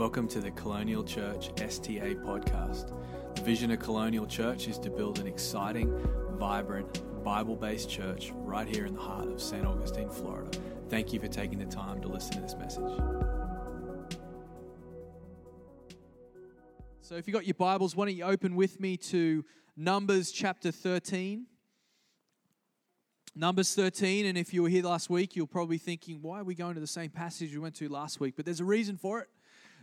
Welcome to the Colonial Church STA podcast. The vision of Colonial Church is to build an exciting, vibrant, Bible based church right here in the heart of St. Augustine, Florida. Thank you for taking the time to listen to this message. So, if you've got your Bibles, why don't you open with me to Numbers chapter 13? Numbers 13, and if you were here last week, you're probably thinking, why are we going to the same passage we went to last week? But there's a reason for it.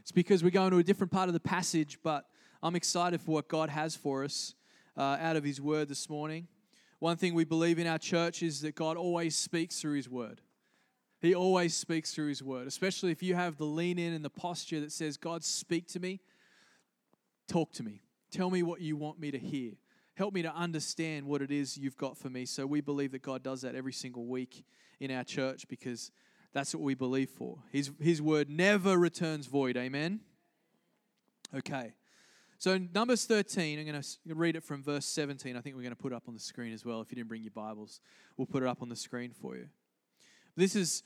It's because we're going to a different part of the passage, but I'm excited for what God has for us uh, out of His Word this morning. One thing we believe in our church is that God always speaks through His Word. He always speaks through His Word, especially if you have the lean in and the posture that says, God, speak to me, talk to me, tell me what you want me to hear. Help me to understand what it is you've got for me. So we believe that God does that every single week in our church because that's what we believe for. His, his word never returns void. Amen? Okay. So, Numbers 13, I'm going to read it from verse 17. I think we're going to put it up on the screen as well. If you didn't bring your Bibles, we'll put it up on the screen for you. This is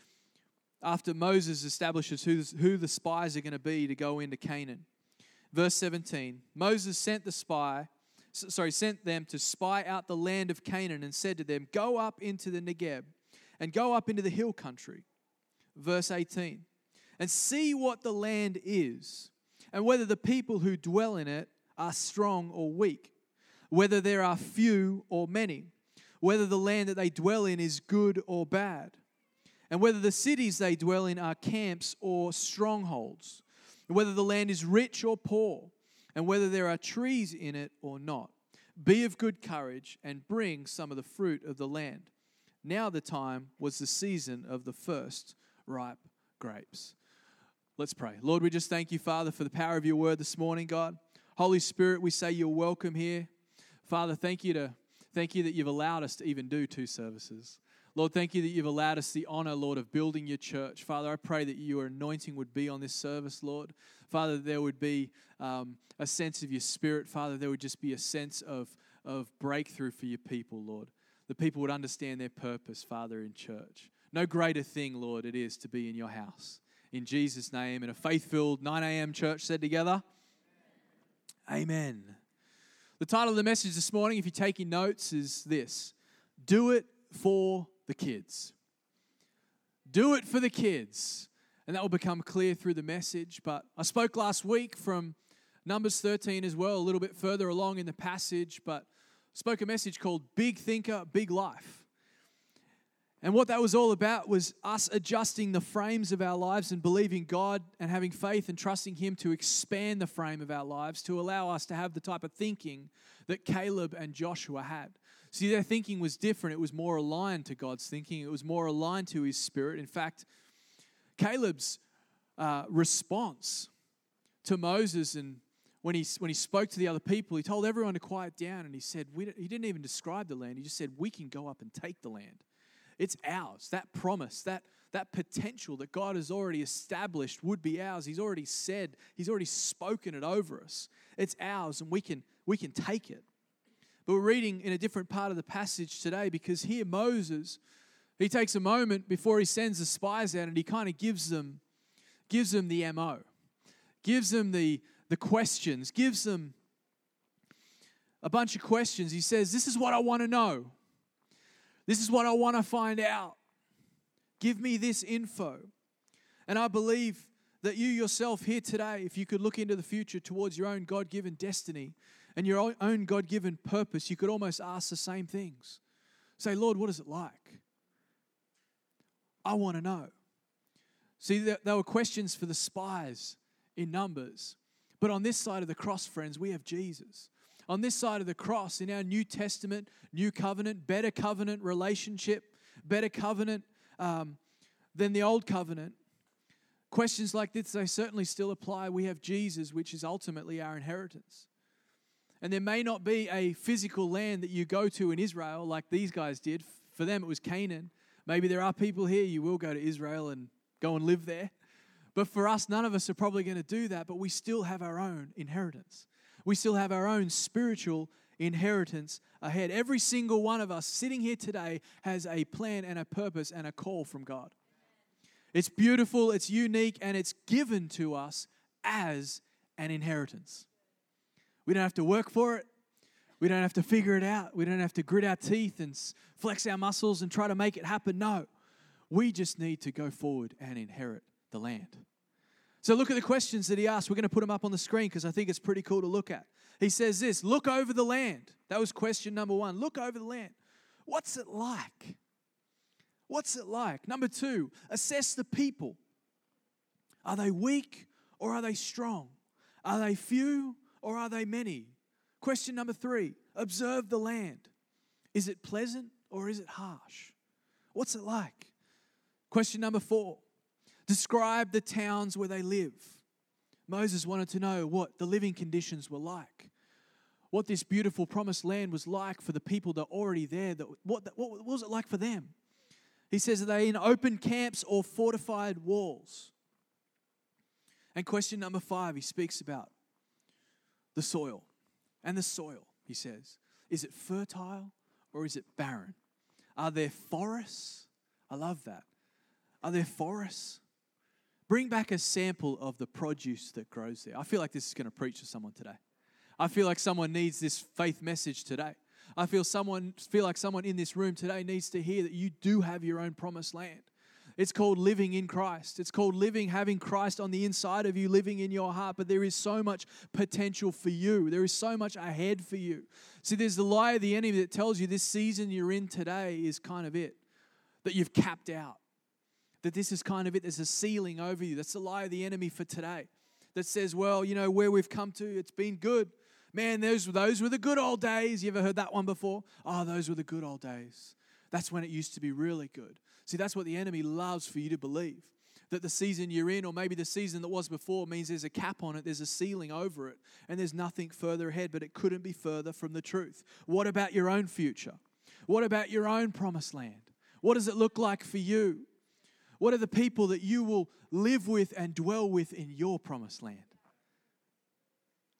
after Moses establishes who, who the spies are going to be to go into Canaan. Verse 17 Moses sent the spy, sorry, sent them to spy out the land of Canaan and said to them, Go up into the Negeb and go up into the hill country verse 18, and see what the land is, and whether the people who dwell in it are strong or weak, whether there are few or many, whether the land that they dwell in is good or bad, and whether the cities they dwell in are camps or strongholds, whether the land is rich or poor, and whether there are trees in it or not. Be of good courage and bring some of the fruit of the land. Now the time was the season of the first ripe grapes. Let's pray. Lord, we just thank you, Father, for the power of your word this morning, God. Holy Spirit, we say you're welcome here. Father, thank you to thank you that you've allowed us to even do two services. Lord, thank you that you've allowed us the honor, Lord, of building your church. Father, I pray that your anointing would be on this service, Lord. Father, there would be um, a sense of your spirit. Father, there would just be a sense of, of breakthrough for your people, Lord. The people would understand their purpose, Father, in church. No greater thing, Lord, it is to be in your house. In Jesus' name, in a faith filled 9 a.m. church said together, Amen. The title of the message this morning, if you're taking notes, is this Do it for the kids. Do it for the kids. And that will become clear through the message. But I spoke last week from Numbers 13 as well, a little bit further along in the passage, but spoke a message called Big Thinker, Big Life. And what that was all about was us adjusting the frames of our lives and believing God and having faith and trusting Him to expand the frame of our lives to allow us to have the type of thinking that Caleb and Joshua had. See, their thinking was different. It was more aligned to God's thinking, it was more aligned to His Spirit. In fact, Caleb's uh, response to Moses and when he, when he spoke to the other people, he told everyone to quiet down and he said, we, He didn't even describe the land. He just said, We can go up and take the land. It's ours. That promise, that, that potential that God has already established would be ours. He's already said, He's already spoken it over us. It's ours, and we can, we can take it. But we're reading in a different part of the passage today because here Moses, he takes a moment before he sends the spies out and he kind of gives them, gives them the MO, gives them the, the questions, gives them a bunch of questions. He says, This is what I want to know. This is what I want to find out. Give me this info. And I believe that you yourself here today, if you could look into the future towards your own God given destiny and your own God given purpose, you could almost ask the same things. Say, Lord, what is it like? I want to know. See, there were questions for the spies in Numbers. But on this side of the cross, friends, we have Jesus on this side of the cross in our New Testament, New Covenant, better covenant relationship, better covenant um, than the old covenant. Questions like this, they certainly still apply. We have Jesus, which is ultimately our inheritance. And there may not be a physical land that you go to in Israel like these guys did. For them, it was Canaan. Maybe there are people here, you will go to Israel and go and live there. But for us, none of us are probably going to do that, but we still have our own inheritance. We still have our own spiritual inheritance ahead. Every single one of us sitting here today has a plan and a purpose and a call from God. It's beautiful, it's unique, and it's given to us as an inheritance. We don't have to work for it. We don't have to figure it out. We don't have to grit our teeth and flex our muscles and try to make it happen. No, we just need to go forward and inherit the land. So look at the questions that he asked. We're going to put them up on the screen because I think it's pretty cool to look at. He says this Look over the land. That was question number one. Look over the land. What's it like? What's it like? Number two, assess the people. Are they weak or are they strong? Are they few or are they many? Question number three, observe the land. Is it pleasant or is it harsh? What's it like? Question number four, describe the towns where they live. Moses wanted to know what the living conditions were like, what this beautiful promised land was like for the people that are already there. That, what, what was it like for them? He says, Are they in open camps or fortified walls? And question number five, he speaks about the soil. And the soil, he says, is it fertile or is it barren? Are there forests? I love that. Are there forests? Bring back a sample of the produce that grows there. I feel like this is going to preach to someone today. I feel like someone needs this faith message today. I feel someone feel like someone in this room today needs to hear that you do have your own promised land. It's called living in Christ. It's called living, having Christ on the inside of you, living in your heart. But there is so much potential for you. There is so much ahead for you. See, there's the lie of the enemy that tells you this season you're in today is kind of it, that you've capped out, that this is kind of it. There's a ceiling over you. That's the lie of the enemy for today that says, well, you know, where we've come to, it's been good. Man, those, those were the good old days. You ever heard that one before? Oh, those were the good old days. That's when it used to be really good. See, that's what the enemy loves for you to believe. That the season you're in, or maybe the season that was before, means there's a cap on it, there's a ceiling over it, and there's nothing further ahead, but it couldn't be further from the truth. What about your own future? What about your own promised land? What does it look like for you? What are the people that you will live with and dwell with in your promised land?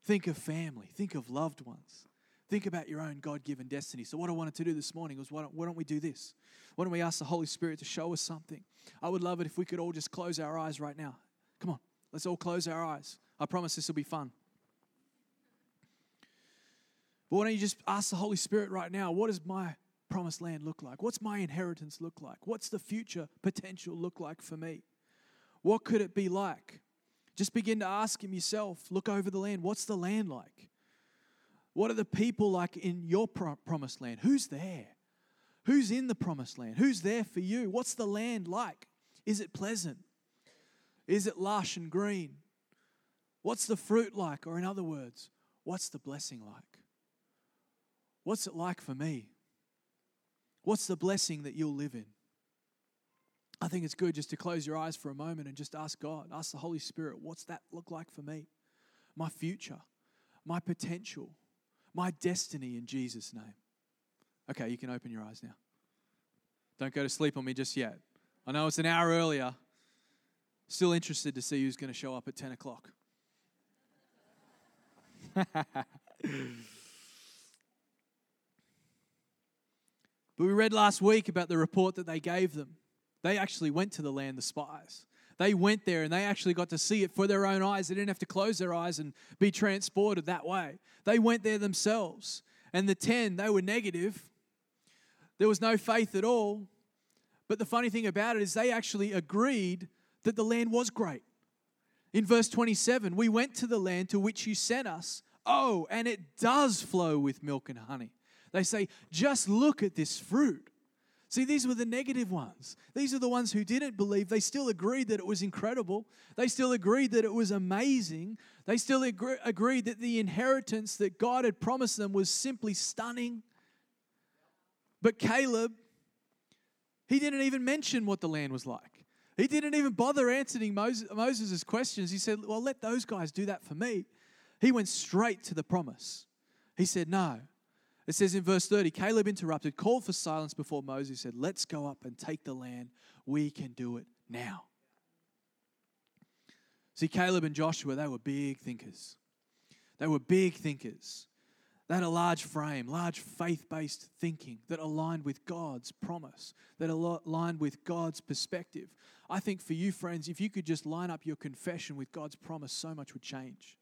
Think of family, think of loved ones. Think about your own God given destiny. So, what I wanted to do this morning was why don't, why don't we do this? Why don't we ask the Holy Spirit to show us something? I would love it if we could all just close our eyes right now. Come on, let's all close our eyes. I promise this will be fun. But why don't you just ask the Holy Spirit right now, what is my promised land look like? What's my inheritance look like? What's the future potential look like for me? What could it be like? Just begin to ask Him yourself. Look over the land. What's the land like? What are the people like in your pro- promised land? Who's there? Who's in the promised land? Who's there for you? What's the land like? Is it pleasant? Is it lush and green? What's the fruit like? Or, in other words, what's the blessing like? What's it like for me? What's the blessing that you'll live in? I think it's good just to close your eyes for a moment and just ask God, ask the Holy Spirit, what's that look like for me? My future, my potential, my destiny in Jesus' name. Okay, you can open your eyes now. Don't go to sleep on me just yet. I know it's an hour earlier. Still interested to see who's going to show up at 10 o'clock. but we read last week about the report that they gave them. They actually went to the land, the spies. They went there and they actually got to see it for their own eyes. They didn't have to close their eyes and be transported that way. They went there themselves. And the 10, they were negative. There was no faith at all. But the funny thing about it is they actually agreed that the land was great. In verse 27, we went to the land to which you sent us. Oh, and it does flow with milk and honey. They say, just look at this fruit. See, these were the negative ones. These are the ones who didn't believe. They still agreed that it was incredible. They still agreed that it was amazing. They still agree, agreed that the inheritance that God had promised them was simply stunning. But Caleb, he didn't even mention what the land was like. He didn't even bother answering Moses' questions. He said, Well, let those guys do that for me. He went straight to the promise. He said, No, it says in verse 30 Caleb interrupted, called for silence before Moses, said, Let's go up and take the land. We can do it now. See, Caleb and Joshua, they were big thinkers. They were big thinkers. They had a large frame, large faith based thinking that aligned with God's promise, that aligned with God's perspective. I think for you, friends, if you could just line up your confession with God's promise, so much would change.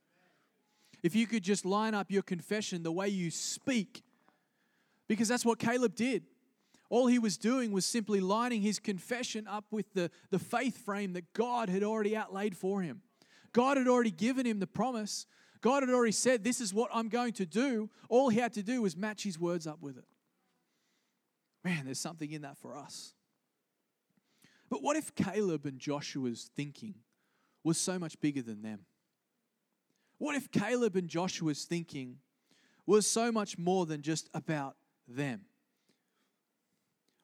If you could just line up your confession the way you speak, because that's what Caleb did. All he was doing was simply lining his confession up with the, the faith frame that God had already outlaid for him. God had already given him the promise. God had already said, This is what I'm going to do. All he had to do was match his words up with it. Man, there's something in that for us. But what if Caleb and Joshua's thinking was so much bigger than them? What if Caleb and Joshua's thinking was so much more than just about them?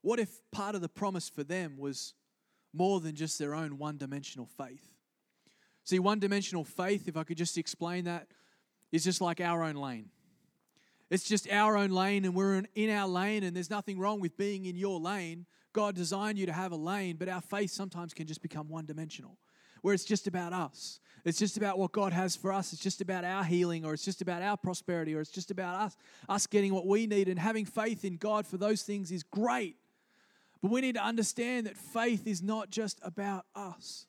What if part of the promise for them was more than just their own one dimensional faith? See, one dimensional faith, if I could just explain that, is just like our own lane. It's just our own lane, and we're in our lane, and there's nothing wrong with being in your lane. God designed you to have a lane, but our faith sometimes can just become one dimensional, where it's just about us. It's just about what God has for us. It's just about our healing, or it's just about our prosperity, or it's just about us, us getting what we need. And having faith in God for those things is great. But we need to understand that faith is not just about us.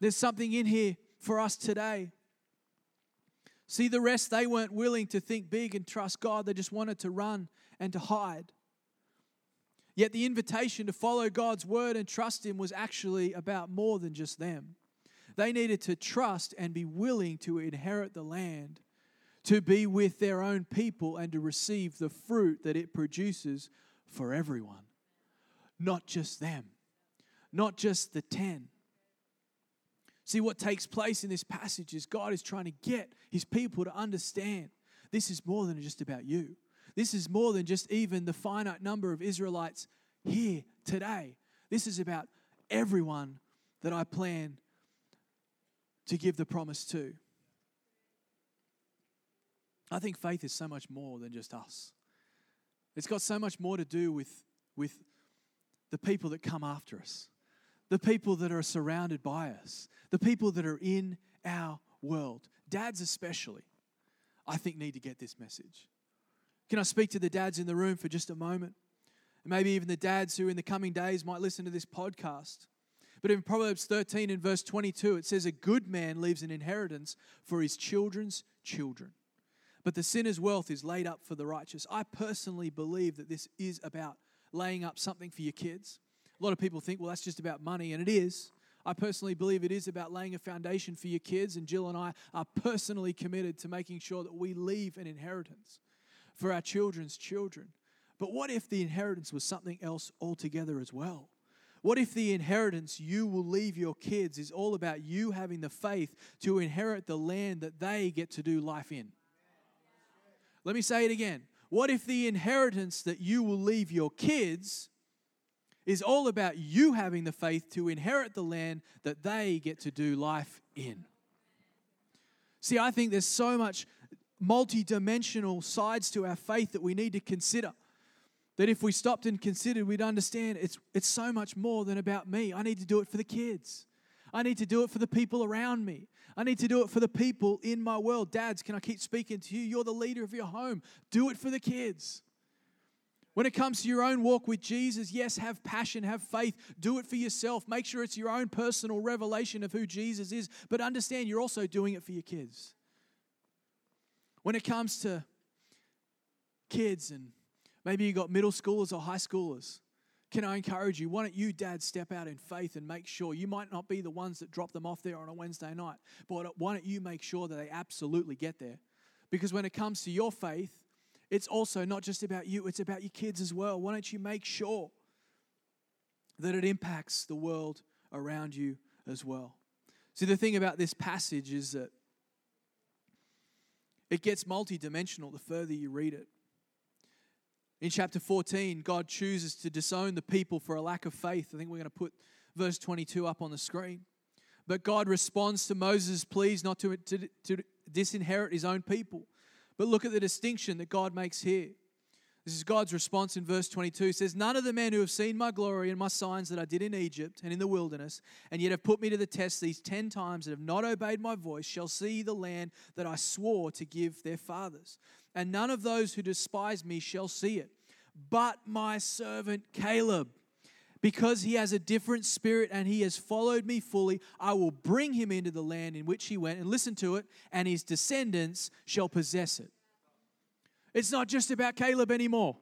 There's something in here for us today. See, the rest, they weren't willing to think big and trust God. They just wanted to run and to hide. Yet the invitation to follow God's word and trust Him was actually about more than just them. They needed to trust and be willing to inherit the land, to be with their own people, and to receive the fruit that it produces for everyone not just them, not just the 10. See, what takes place in this passage is God is trying to get his people to understand this is more than just about you. This is more than just even the finite number of Israelites here today. This is about everyone that I plan to give the promise to. I think faith is so much more than just us. It's got so much more to do with, with the people that come after us, the people that are surrounded by us, the people that are in our world. Dads, especially, I think, need to get this message. Can I speak to the dads in the room for just a moment? And maybe even the dads who in the coming days might listen to this podcast. But in Proverbs 13 and verse 22, it says, A good man leaves an inheritance for his children's children. But the sinner's wealth is laid up for the righteous. I personally believe that this is about laying up something for your kids. A lot of people think, well, that's just about money, and it is. I personally believe it is about laying a foundation for your kids, and Jill and I are personally committed to making sure that we leave an inheritance for our children's children. But what if the inheritance was something else altogether as well? What if the inheritance you will leave your kids is all about you having the faith to inherit the land that they get to do life in? Let me say it again. What if the inheritance that you will leave your kids is all about you having the faith to inherit the land that they get to do life in? See, I think there's so much multi-dimensional sides to our faith that we need to consider. That if we stopped and considered, we'd understand it's, it's so much more than about me. I need to do it for the kids. I need to do it for the people around me. I need to do it for the people in my world. Dads, can I keep speaking to you? You're the leader of your home. Do it for the kids. When it comes to your own walk with Jesus, yes, have passion, have faith, do it for yourself. Make sure it's your own personal revelation of who Jesus is, but understand you're also doing it for your kids. When it comes to kids, and maybe you got middle schoolers or high schoolers, can I encourage you? Why don't you, Dad, step out in faith and make sure you might not be the ones that drop them off there on a Wednesday night, but why don't you make sure that they absolutely get there? Because when it comes to your faith, it's also not just about you, it's about your kids as well. Why don't you make sure that it impacts the world around you as well? See, the thing about this passage is that it gets multidimensional the further you read it. In chapter 14, God chooses to disown the people for a lack of faith. I think we're going to put verse 22 up on the screen. But God responds to Moses' pleas not to, to, to disinherit his own people. But look at the distinction that God makes here. This is God's response in verse 22. It says, None of the men who have seen my glory and my signs that I did in Egypt and in the wilderness, and yet have put me to the test these ten times and have not obeyed my voice, shall see the land that I swore to give their fathers and none of those who despise me shall see it. But my servant Caleb, because he has a different spirit and he has followed me fully, I will bring him into the land in which he went, and listen to it, and his descendants shall possess it. It's not just about Caleb anymore.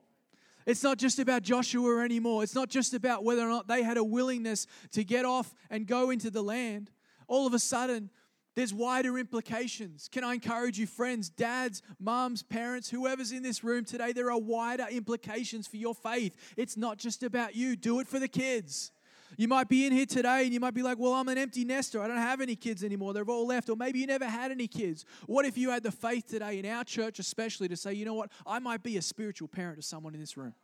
It's not just about Joshua anymore. It's not just about whether or not they had a willingness to get off and go into the land. All of a sudden, there's wider implications. Can I encourage you, friends, dads, moms, parents, whoever's in this room today? There are wider implications for your faith. It's not just about you, do it for the kids. You might be in here today and you might be like, Well, I'm an empty nester. I don't have any kids anymore. They've all left. Or maybe you never had any kids. What if you had the faith today, in our church especially, to say, You know what? I might be a spiritual parent to someone in this room.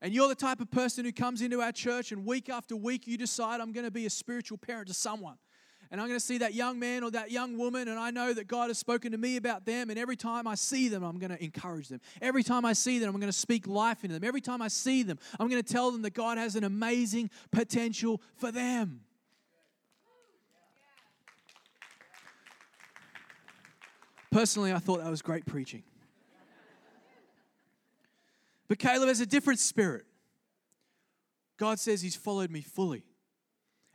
And you're the type of person who comes into our church and week after week you decide, I'm going to be a spiritual parent to someone and I'm going to see that young man or that young woman, and I know that God has spoken to me about them. And every time I see them, I'm going to encourage them. Every time I see them, I'm going to speak life into them. Every time I see them, I'm going to tell them that God has an amazing potential for them. Personally, I thought that was great preaching. But Caleb has a different spirit. God says he's followed me fully,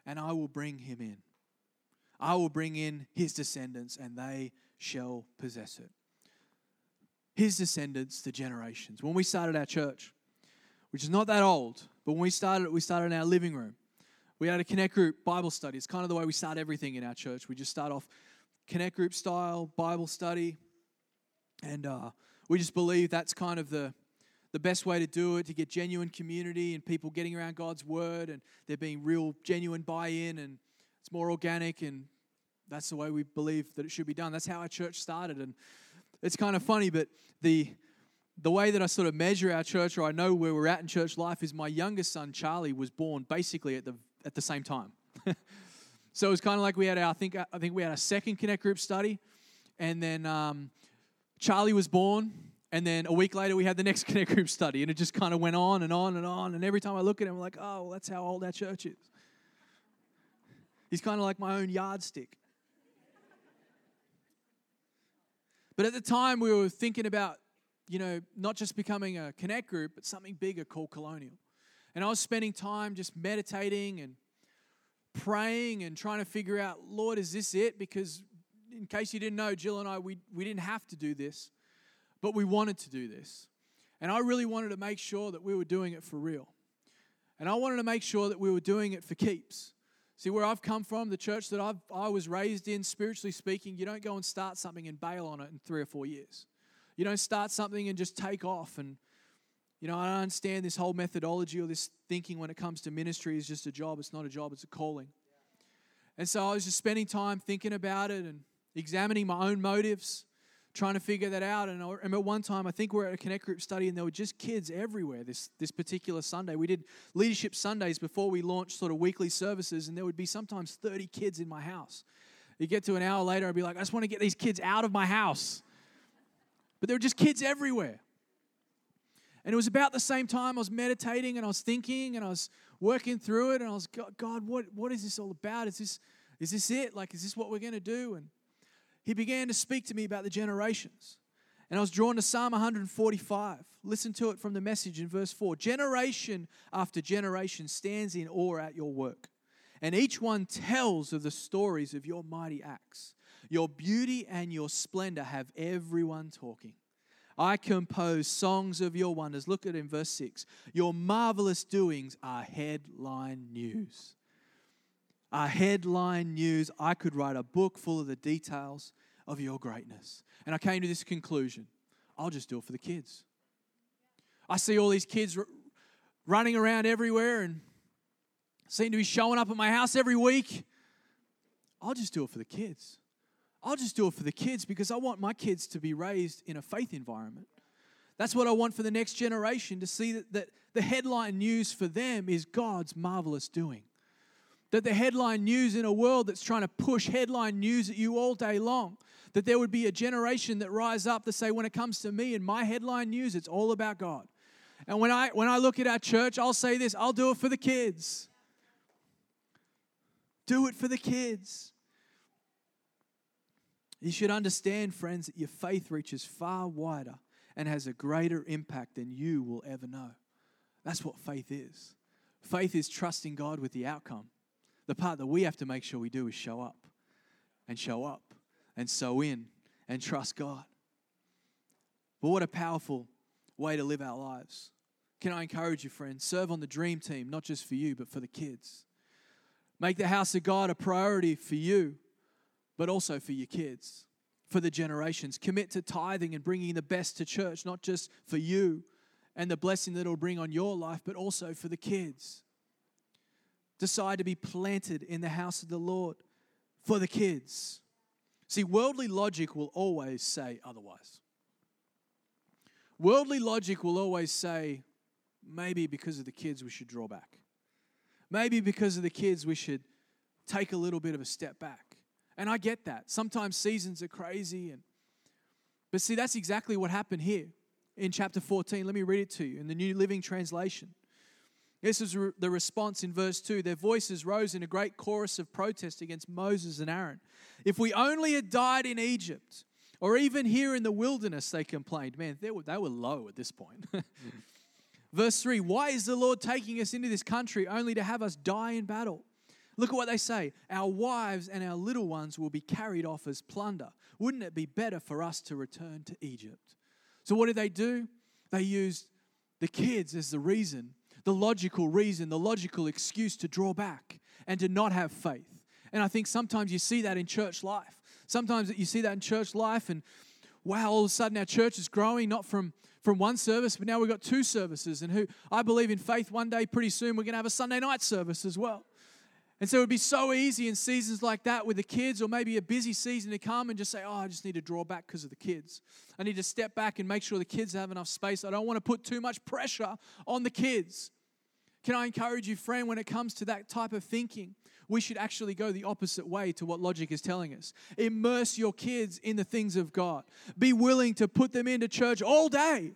and I will bring him in. I will bring in his descendants, and they shall possess it. His descendants, the generations. When we started our church, which is not that old, but when we started, it, we started in our living room. We had a connect group Bible study. It's kind of the way we start everything in our church. We just start off connect group style Bible study, and uh, we just believe that's kind of the the best way to do it to get genuine community and people getting around God's word and there being real genuine buy-in and it's more organic, and that's the way we believe that it should be done. That's how our church started. And it's kind of funny, but the the way that I sort of measure our church, or I know where we're at in church life, is my youngest son Charlie was born basically at the at the same time. so it was kind of like we had our, I think I think we had a second connect group study, and then um, Charlie was born, and then a week later we had the next connect group study, and it just kind of went on and on and on. And every time I look at him, I'm like, oh, well, that's how old our church is. He's kind of like my own yardstick. But at the time, we were thinking about, you know, not just becoming a connect group, but something bigger called Colonial. And I was spending time just meditating and praying and trying to figure out, Lord, is this it? Because in case you didn't know, Jill and I, we, we didn't have to do this, but we wanted to do this. And I really wanted to make sure that we were doing it for real. And I wanted to make sure that we were doing it for keeps. See, where I've come from, the church that I've, I was raised in, spiritually speaking, you don't go and start something and bail on it in three or four years. You don't start something and just take off. And, you know, I don't understand this whole methodology or this thinking when it comes to ministry is just a job. It's not a job, it's a calling. And so I was just spending time thinking about it and examining my own motives trying to figure that out. And I remember one time, I think we are at a Connect Group study, and there were just kids everywhere this, this particular Sunday. We did leadership Sundays before we launched sort of weekly services, and there would be sometimes 30 kids in my house. You get to an hour later, I'd be like, I just want to get these kids out of my house. But there were just kids everywhere. And it was about the same time I was meditating and I was thinking and I was working through it and I was, God, what, what is this all about? Is this, is this it? Like, is this what we're going to do? And he began to speak to me about the generations. And I was drawn to Psalm 145. Listen to it from the message in verse 4. Generation after generation stands in awe at your work, and each one tells of the stories of your mighty acts. Your beauty and your splendor have everyone talking. I compose songs of your wonders. Look at it in verse 6. Your marvelous doings are headline news a headline news, I could write a book full of the details of your greatness. And I came to this conclusion I'll just do it for the kids. I see all these kids r- running around everywhere and seem to be showing up at my house every week. I'll just do it for the kids. I'll just do it for the kids because I want my kids to be raised in a faith environment. That's what I want for the next generation to see that, that the headline news for them is God's marvelous doing that the headline news in a world that's trying to push headline news at you all day long, that there would be a generation that rise up to say, when it comes to me and my headline news, it's all about God. And when I when I look at our church, I'll say this: I'll do it for the kids. Do it for the kids. You should understand, friends, that your faith reaches far wider and has a greater impact than you will ever know. That's what faith is. Faith is trusting God with the outcome. The part that we have to make sure we do is show up and show up and sow in and trust God. But what a powerful way to live our lives. Can I encourage you, friends? Serve on the dream team, not just for you, but for the kids. Make the house of God a priority for you, but also for your kids, for the generations. Commit to tithing and bringing the best to church, not just for you and the blessing that it'll bring on your life, but also for the kids. Decide to be planted in the house of the Lord for the kids. See, worldly logic will always say otherwise. Worldly logic will always say, maybe because of the kids, we should draw back. Maybe because of the kids, we should take a little bit of a step back. And I get that. Sometimes seasons are crazy and but see that's exactly what happened here in chapter 14. Let me read it to you in the New Living Translation. This is the response in verse 2. Their voices rose in a great chorus of protest against Moses and Aaron. If we only had died in Egypt, or even here in the wilderness, they complained. Man, they were, they were low at this point. Verse 3 Why is the Lord taking us into this country only to have us die in battle? Look at what they say. Our wives and our little ones will be carried off as plunder. Wouldn't it be better for us to return to Egypt? So, what did they do? They used the kids as the reason, the logical reason, the logical excuse to draw back and to not have faith. And I think sometimes you see that in church life. Sometimes you see that in church life, and wow, all of a sudden our church is growing, not from from one service, but now we've got two services. And who I believe in faith, one day, pretty soon, we're going to have a Sunday night service as well. And so it would be so easy in seasons like that with the kids, or maybe a busy season to come and just say, Oh, I just need to draw back because of the kids. I need to step back and make sure the kids have enough space. I don't want to put too much pressure on the kids. Can I encourage you, friend, when it comes to that type of thinking, we should actually go the opposite way to what logic is telling us. Immerse your kids in the things of God. Be willing to put them into church all day,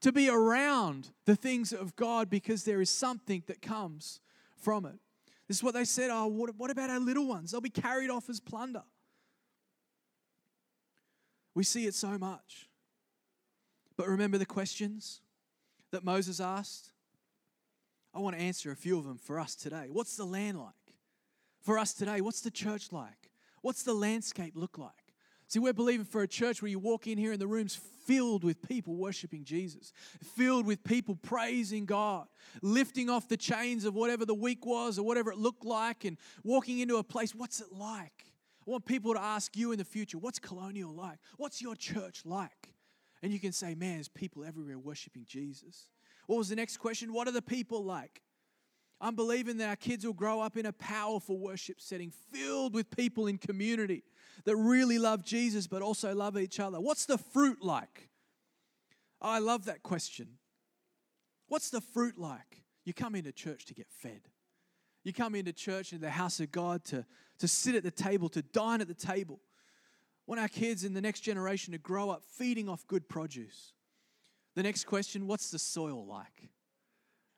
to be around the things of God because there is something that comes from it. This is what they said. Oh, what, what about our little ones? They'll be carried off as plunder. We see it so much. But remember the questions that Moses asked? I want to answer a few of them for us today. What's the land like? For us today, what's the church like? What's the landscape look like? See, we're believing for a church where you walk in here and the room's filled with people worshiping Jesus, filled with people praising God, lifting off the chains of whatever the week was or whatever it looked like, and walking into a place. What's it like? I want people to ask you in the future, what's colonial like? What's your church like? And you can say, man, there's people everywhere worshiping Jesus. What was the next question? What are the people like? I'm believing that our kids will grow up in a powerful worship setting filled with people in community that really love Jesus but also love each other. What's the fruit like? I love that question. What's the fruit like? You come into church to get fed. You come into church in the house of God to, to sit at the table, to dine at the table. want our kids in the next generation to grow up feeding off good produce. The next question what's the soil like?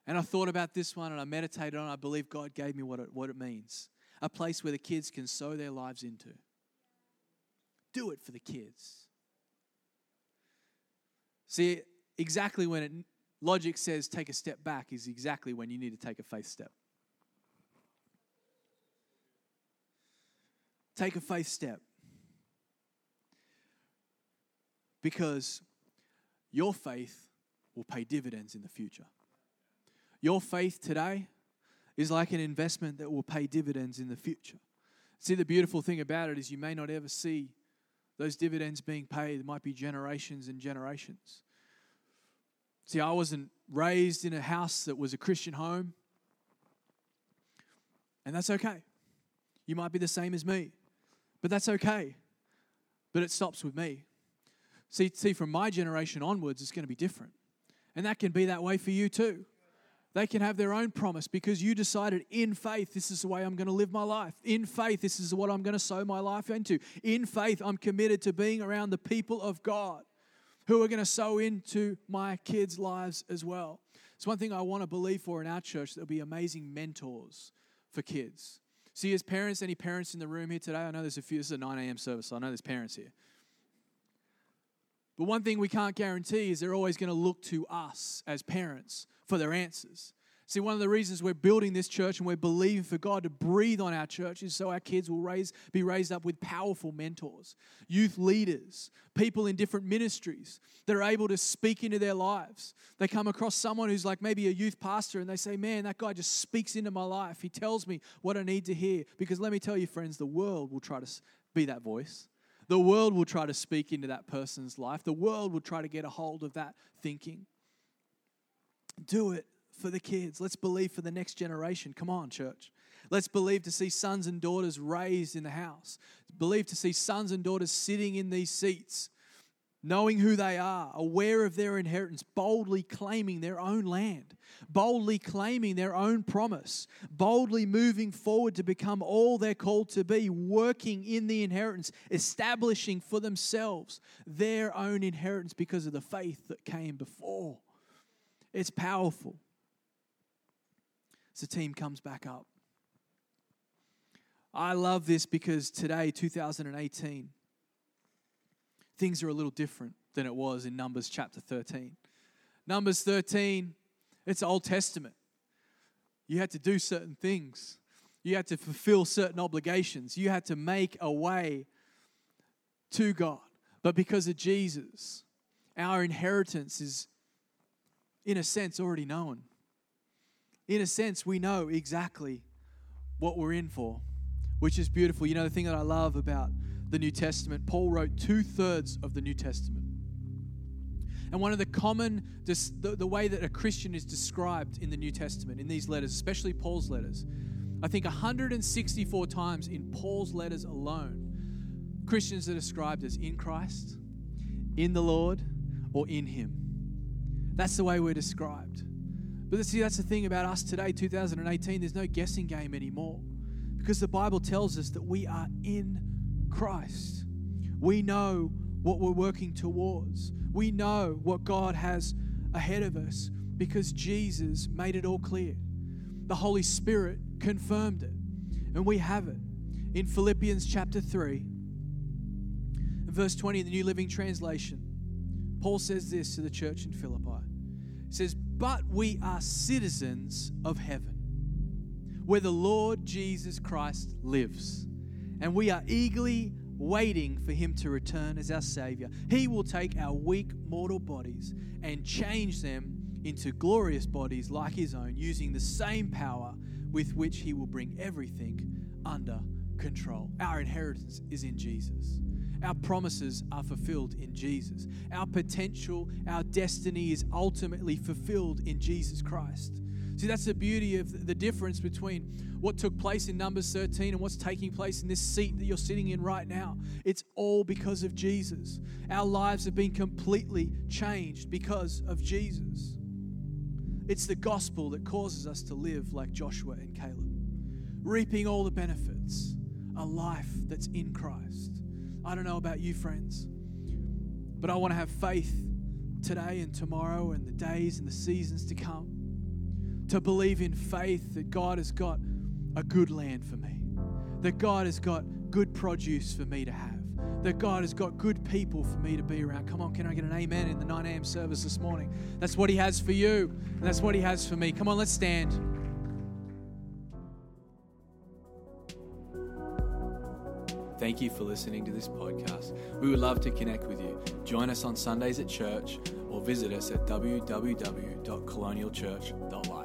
And I thought about this one and I meditated on it. I believe God gave me what it, what it means a place where the kids can sow their lives into. Do it for the kids. See, exactly when it, logic says take a step back is exactly when you need to take a faith step. Take a faith step. Because your faith will pay dividends in the future. Your faith today is like an investment that will pay dividends in the future. See, the beautiful thing about it is you may not ever see those dividends being paid. Might be generations and generations. See, I wasn't raised in a house that was a Christian home, and that's okay. You might be the same as me, but that's okay. But it stops with me. See, see, from my generation onwards, it's going to be different. And that can be that way for you too. They can have their own promise because you decided in faith, this is the way I'm going to live my life. In faith, this is what I'm going to sow my life into. In faith, I'm committed to being around the people of God who are going to sow into my kids' lives as well. It's one thing I want to believe for in our church there'll be amazing mentors for kids. See, as parents, any parents in the room here today? I know there's a few. This is a 9 a.m. service, so I know there's parents here. But one thing we can't guarantee is they're always going to look to us as parents for their answers. See, one of the reasons we're building this church and we're believing for God to breathe on our church is so our kids will raise, be raised up with powerful mentors, youth leaders, people in different ministries that are able to speak into their lives. They come across someone who's like maybe a youth pastor and they say, Man, that guy just speaks into my life. He tells me what I need to hear. Because let me tell you, friends, the world will try to be that voice. The world will try to speak into that person's life. The world will try to get a hold of that thinking. Do it for the kids. Let's believe for the next generation. Come on, church. Let's believe to see sons and daughters raised in the house. Believe to see sons and daughters sitting in these seats, knowing who they are, aware of their inheritance, boldly claiming their own land, boldly claiming their own promise, boldly moving forward to become all they're called to be, working in the inheritance, establishing for themselves their own inheritance because of the faith that came before. It's powerful as the team comes back up. I love this because today, 2018, things are a little different than it was in Numbers chapter 13. Numbers 13, it's Old Testament. You had to do certain things, you had to fulfill certain obligations, you had to make a way to God. But because of Jesus, our inheritance is, in a sense, already known in a sense, we know exactly what we're in for, which is beautiful. You know, the thing that I love about the New Testament, Paul wrote two thirds of the New Testament. And one of the common, the, the way that a Christian is described in the New Testament, in these letters, especially Paul's letters, I think 164 times in Paul's letters alone, Christians are described as in Christ, in the Lord, or in Him. That's the way we're described. But see, that's the thing about us today, 2018. There's no guessing game anymore because the Bible tells us that we are in Christ. We know what we're working towards, we know what God has ahead of us because Jesus made it all clear. The Holy Spirit confirmed it, and we have it. In Philippians chapter 3, verse 20 in the New Living Translation, Paul says this to the church in Philippi. He says, but we are citizens of heaven, where the Lord Jesus Christ lives. And we are eagerly waiting for him to return as our Savior. He will take our weak mortal bodies and change them into glorious bodies like his own, using the same power with which he will bring everything under control. Our inheritance is in Jesus. Our promises are fulfilled in Jesus. Our potential, our destiny is ultimately fulfilled in Jesus Christ. See, that's the beauty of the difference between what took place in Numbers 13 and what's taking place in this seat that you're sitting in right now. It's all because of Jesus. Our lives have been completely changed because of Jesus. It's the gospel that causes us to live like Joshua and Caleb, reaping all the benefits, a life that's in Christ. I don't know about you, friends, but I want to have faith today and tomorrow and the days and the seasons to come to believe in faith that God has got a good land for me, that God has got good produce for me to have, that God has got good people for me to be around. Come on, can I get an amen in the 9 a.m. service this morning? That's what He has for you, and that's what He has for me. Come on, let's stand. Thank you for listening to this podcast. We would love to connect with you. Join us on Sundays at church or visit us at www.colonialchurch.life.